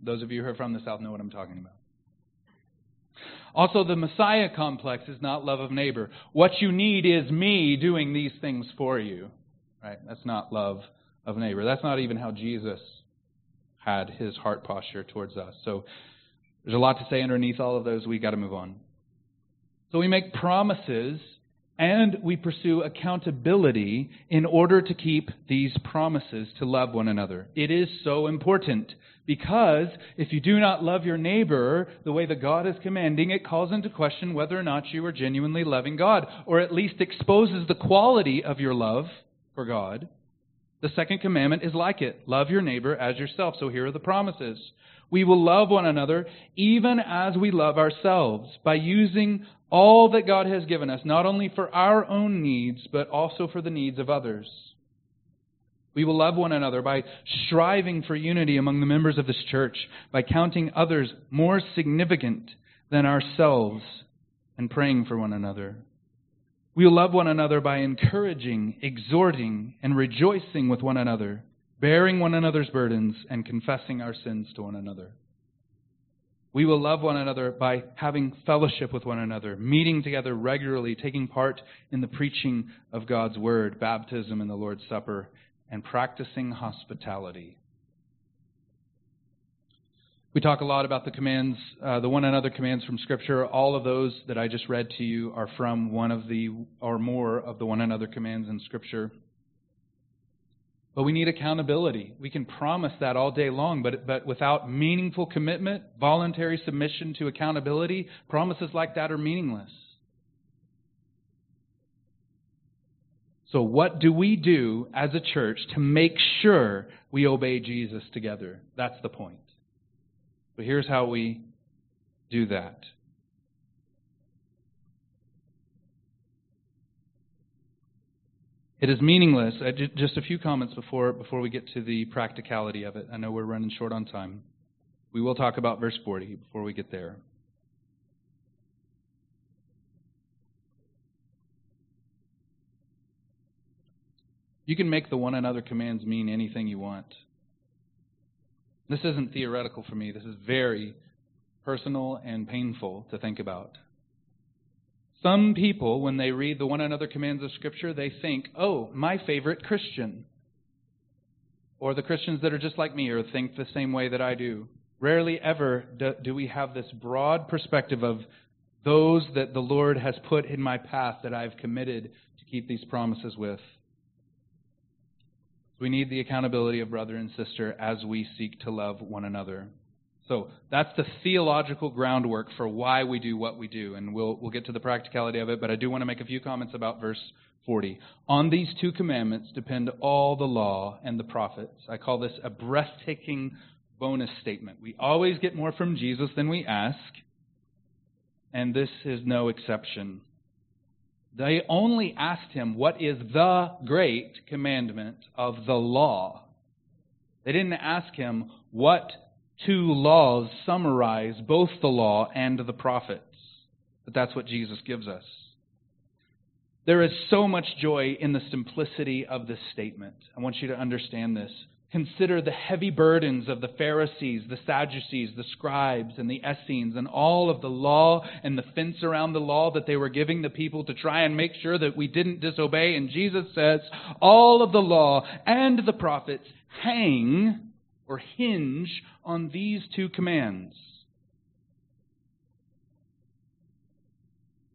Those of you who are from the South know what I'm talking about. Also, the Messiah complex is not love of neighbor. What you need is me doing these things for you. Right? That's not love of neighbor. That's not even how Jesus had his heart posture towards us. So there's a lot to say underneath all of those. We got to move on. So we make promises and we pursue accountability in order to keep these promises to love one another. It is so important because if you do not love your neighbor the way that God is commanding, it calls into question whether or not you are genuinely loving God, or at least exposes the quality of your love for God. The second commandment is like it love your neighbor as yourself. So here are the promises. We will love one another even as we love ourselves by using all that God has given us, not only for our own needs, but also for the needs of others. We will love one another by striving for unity among the members of this church, by counting others more significant than ourselves, and praying for one another. We will love one another by encouraging, exhorting, and rejoicing with one another, bearing one another's burdens, and confessing our sins to one another. We will love one another by having fellowship with one another, meeting together regularly, taking part in the preaching of God's Word, baptism, and the Lord's Supper, and practicing hospitality. We talk a lot about the commands, uh, the one another commands from Scripture. All of those that I just read to you are from one of the, or more of the one another commands in Scripture. But we need accountability. We can promise that all day long, but, but without meaningful commitment, voluntary submission to accountability, promises like that are meaningless. So, what do we do as a church to make sure we obey Jesus together? That's the point. But here's how we do that. It is meaningless. Just a few comments before, before we get to the practicality of it. I know we're running short on time. We will talk about verse 40 before we get there. You can make the one another commands mean anything you want. This isn't theoretical for me. This is very personal and painful to think about. Some people, when they read the one another commands of Scripture, they think, oh, my favorite Christian. Or the Christians that are just like me or think the same way that I do. Rarely ever do, we have this broad perspective of those that the Lord has put in my path that I've committed to keep these promises with. We need the accountability of brother and sister as we seek to love one another. So that's the theological groundwork for why we do what we do, and we'll, we'll get to the practicality of it, but I do want to make a few comments about verse 40. On these two commandments depend all the law and the prophets. I call this a breathtaking bonus statement. We always get more from Jesus than we ask, and this is no exception. They only asked him, What is the great commandment of the law? They didn't ask him, What two laws summarize both the law and the prophets. But that's what Jesus gives us. There is so much joy in the simplicity of this statement. I want you to understand this. Consider the heavy burdens of the Pharisees, the Sadducees, the scribes, and the Essenes, and all of the law and the fence around the law that they were giving the people to try and make sure that we didn't disobey. And Jesus says, all of the law and the prophets hang or hinge on these two commands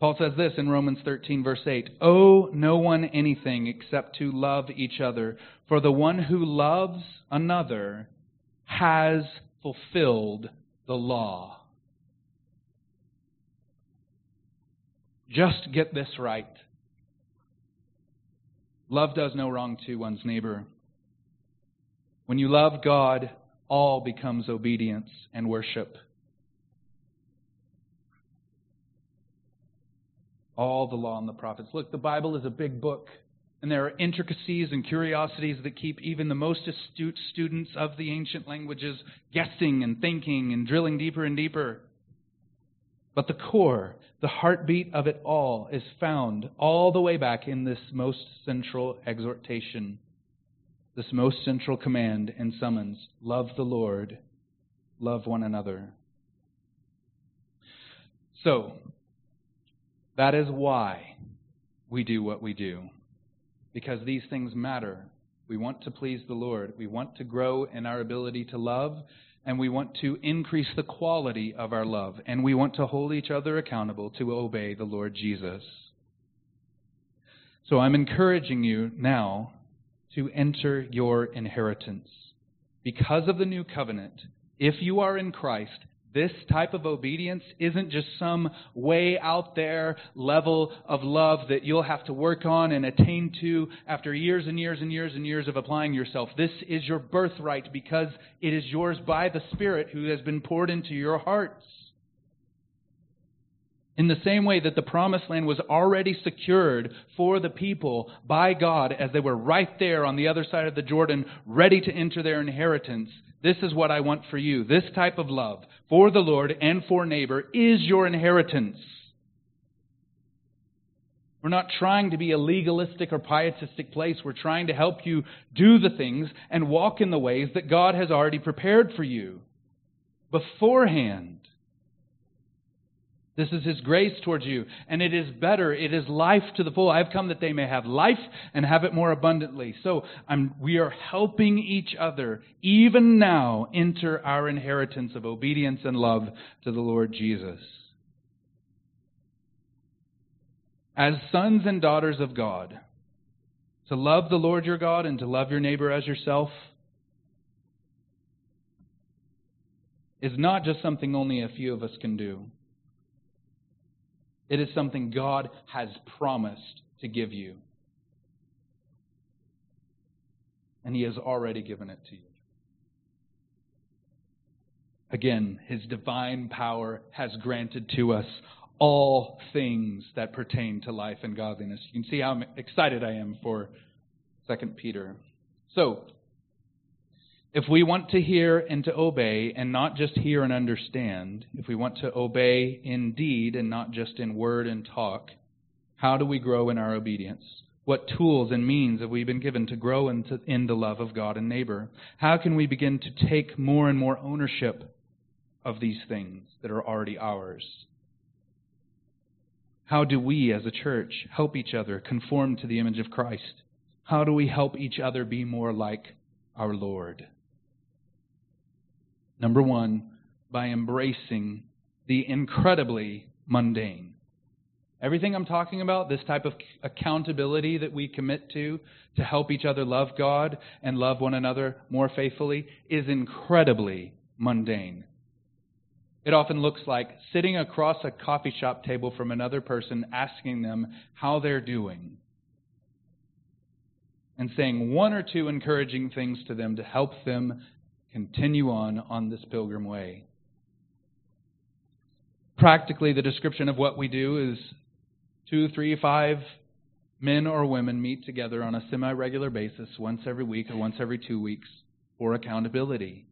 Paul says this in Romans 13, verse 8 Owe no one anything except to love each other, for the one who loves another has fulfilled the law. Just get this right. Love does no wrong to one's neighbor. When you love God, all becomes obedience and worship. All the law and the prophets. Look, the Bible is a big book, and there are intricacies and curiosities that keep even the most astute students of the ancient languages guessing and thinking and drilling deeper and deeper. But the core, the heartbeat of it all, is found all the way back in this most central exhortation, this most central command and summons love the Lord, love one another. So, that is why we do what we do. Because these things matter. We want to please the Lord. We want to grow in our ability to love and we want to increase the quality of our love, and we want to hold each other accountable to obey the Lord Jesus. So I'm encouraging you now to enter your inheritance. Because of the new covenant, if you are in Christ, this type of obedience isn't just some way out there level of love that you'll have to work on and attain to after years and years and years and years of applying yourself. This is your birthright because it is yours by the Spirit who has been poured into your hearts. In the same way that the promised land was already secured for the people by God as they were right there on the other side of the Jordan, ready to enter their inheritance, this is what I want for you. This type of love for the Lord and for neighbor is your inheritance. We're not trying to be a legalistic or pietistic place. We're trying to help you do the things and walk in the ways that God has already prepared for you beforehand. This is His grace towards you, and it is better. It is life to the full. I have come that they may have life and have it more abundantly. So I'm, we are helping each other, even now, enter our inheritance of obedience and love to the Lord Jesus. As sons and daughters of God, to love the Lord your God and to love your neighbor as yourself is not just something only a few of us can do. It is something God has promised to give you. And He has already given it to you. Again, His divine power has granted to us all things that pertain to life and godliness. You can see how excited I am for 2 Peter. So, if we want to hear and to obey, and not just hear and understand, if we want to obey in deed and not just in word and talk, how do we grow in our obedience? What tools and means have we been given to grow into, in the love of God and neighbor? How can we begin to take more and more ownership of these things that are already ours? How do we as a church help each other conform to the image of Christ? How do we help each other be more like our Lord? Number one, by embracing the incredibly mundane. Everything I'm talking about, this type of accountability that we commit to to help each other love God and love one another more faithfully, is incredibly mundane. It often looks like sitting across a coffee shop table from another person, asking them how they're doing, and saying one or two encouraging things to them to help them continue on on this pilgrim way. Practically, the description of what we do is two, three, five men or women meet together on a semi regular basis once every week or once every two weeks for accountability.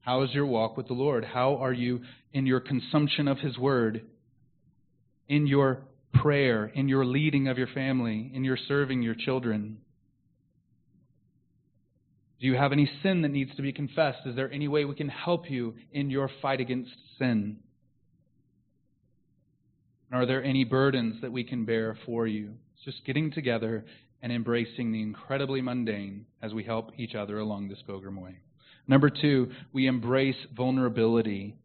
How is your walk with the Lord? How are you in your consumption of His Word, in your prayer, in your leading of your family, in your serving your children? Do you have any sin that needs to be confessed? Is there any way we can help you in your fight against sin? Are there any burdens that we can bear for you? It's just getting together and embracing the incredibly mundane as we help each other along this pilgrim way. Number two, we embrace vulnerability.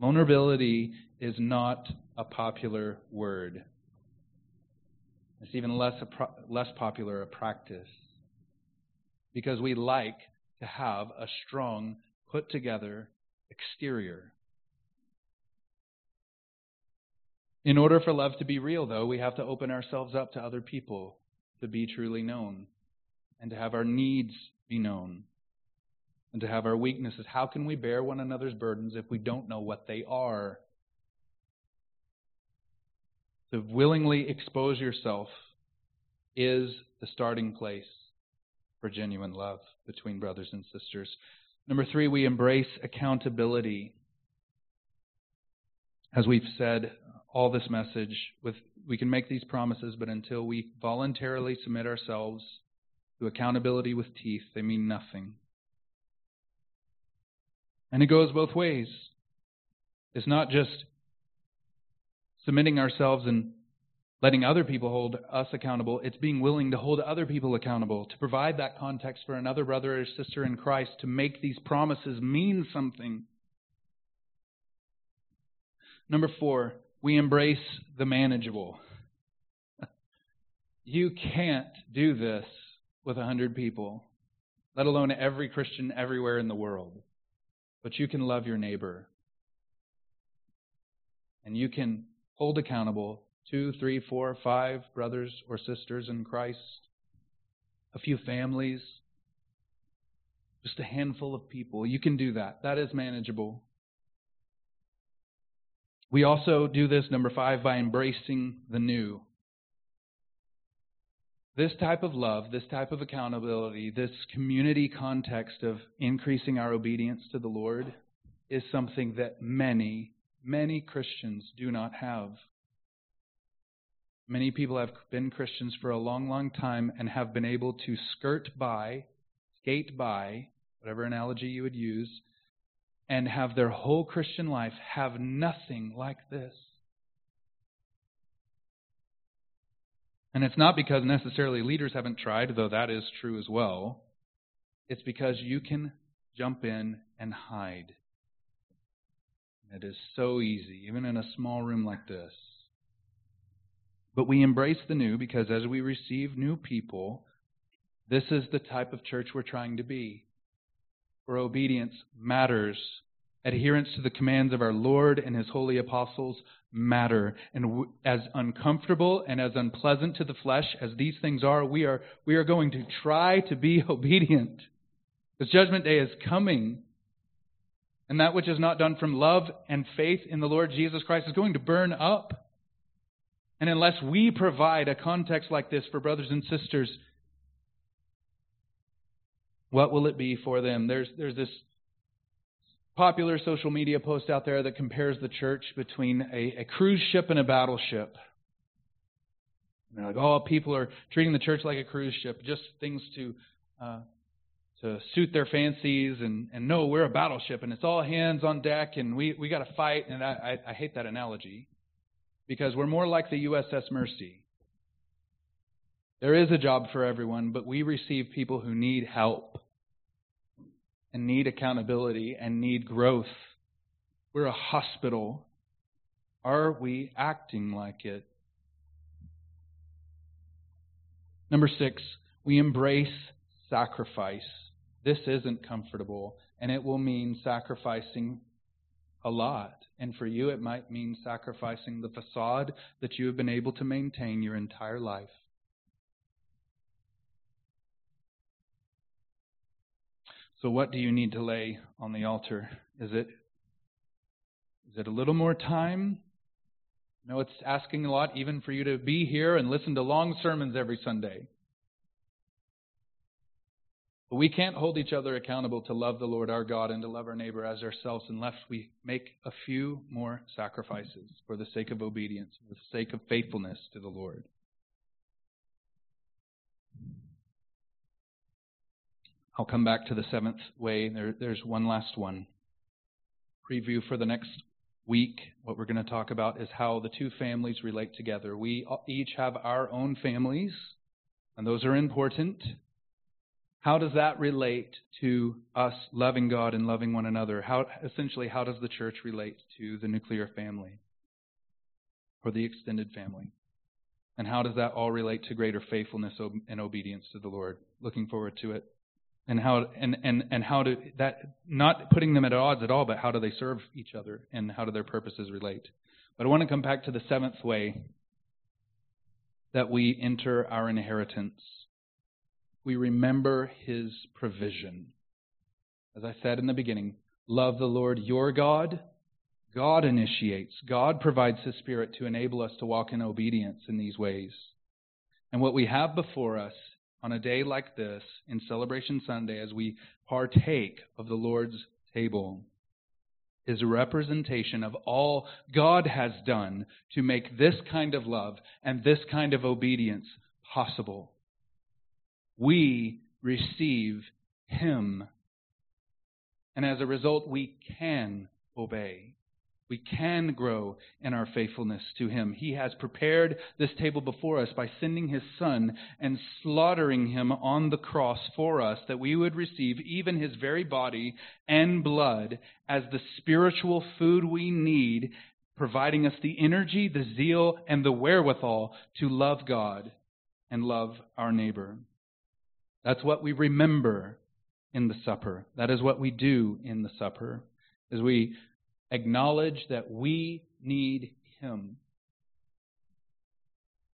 Vulnerability is not a popular word. It's even less, pro- less popular a practice because we like to have a strong, put together exterior. In order for love to be real, though, we have to open ourselves up to other people to be truly known and to have our needs be known and to have our weaknesses. How can we bear one another's burdens if we don't know what they are? To willingly expose yourself is the starting place for genuine love between brothers and sisters. Number three, we embrace accountability. As we've said, all this message, with we can make these promises, but until we voluntarily submit ourselves to accountability with teeth, they mean nothing. And it goes both ways. It's not just submitting ourselves and letting other people hold us accountable. It's being willing to hold other people accountable, to provide that context for another brother or sister in Christ, to make these promises mean something. Number four, we embrace the manageable. You can't do this with a hundred people, let alone every Christian everywhere in the world. But you can love your neighbor. And you can hold accountable two, three, four, five brothers or sisters in Christ, a few families, just a handful of people. You can do that. That is manageable. We also do this, number five, by embracing the new. This type of love, this type of accountability, this community context of increasing our obedience to the Lord is something that many, many Christians do not have. Many people have been Christians for a long, long time and have been able to skirt by, skate by, whatever analogy you would use, and have their whole Christian life have nothing like this. And it's not because necessarily leaders haven't tried, though that is true as well. It's because you can jump in and hide. It is so easy, even in a small room like this. But we embrace the new because as we receive new people, this is the type of church we're trying to be. Where obedience matters. Adherence to the commands of our Lord and his holy apostles matter. And as uncomfortable and as unpleasant to the flesh as these things are, we are, we are going to try to be obedient. Because judgment day is coming. And that which is not done from love and faith in the Lord Jesus Christ is going to burn up. And unless we provide a context like this for brothers and sisters, what will it be for them? There's, there's this popular social media post out there that compares the church between a, a cruise ship and a battleship. And they're like, oh, people are treating the church like a cruise ship, just things to uh, to suit their fancies. And, and no, we're a battleship, and it's all hands on deck, and we we got to fight. And I, I, I hate that analogy because we're more like the USS Mercy. There is a job for everyone, but we receive people who need help and need accountability and need growth. We're a hospital. Are we acting like it? Number six, we embrace sacrifice. This isn't comfortable, and it will mean sacrificing a lot. And for you, it might mean sacrificing the facade that you have been able to maintain your entire life. So, what do you need to lay on the altar? Is it is it a little more time? No, it's asking a lot even for you to be here and listen to long sermons every Sunday. But we can't hold each other accountable to love the Lord our God and to love our neighbor as ourselves unless we make a few more sacrifices for the sake of obedience, for the sake of faithfulness to the Lord. I'll come back to the seventh way. There, there's one last one. Preview for the next week. What we're going to talk about is how the two families relate together. We each have our own families, and those are important. How does that relate to us loving God and loving one another? How, essentially, how does the church relate to the nuclear family? or the extended family. And how does that all relate to greater faithfulness and obedience to the Lord? Looking forward to it. And how and, and, and how do that not putting them at odds at all, but how do they serve each other and how do their purposes relate? But I want to come back to the seventh way that we enter our inheritance. We remember his provision. As I said in the beginning, love the Lord your God. God initiates, God provides his Spirit to enable us to walk in obedience in these ways. And what we have before us on a day like this, in Celebration Sunday, as we partake of the Lord's table, is a representation of all God has done to make this kind of love and this kind of obedience possible. We receive Him. And as a result, we can obey. We can grow in our faithfulness to Him. He has prepared this table before us by sending His Son and slaughtering Him on the cross for us, that we would receive even His very body and blood as the spiritual food we need, providing us the energy, the zeal, and the wherewithal to love God and love our neighbor. That's what we remember in the supper. That is what we do in the supper. As we acknowledge that we need Him.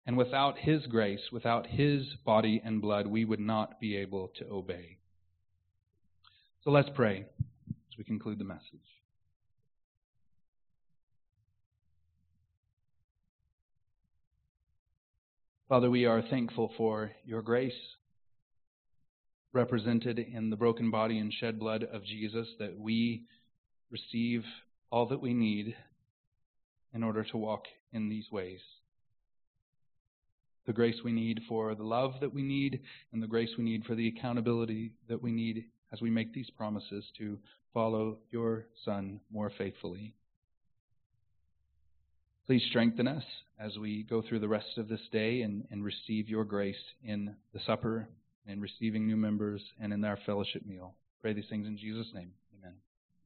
And without His grace, without His body and blood, we would not be able to obey. So let's pray as we conclude the message. Father, we are thankful for your grace represented in the broken body and shed blood of Jesus that we receive all that we need in order to walk in these ways. The grace we need for the love that we need, and the grace we need for the accountability that we need as we make these promises to follow your Son more faithfully. Please strengthen us as we go through the rest of this day and, and receive your grace in the supper, in receiving new members, and in our fellowship meal. Pray these things in Jesus' name.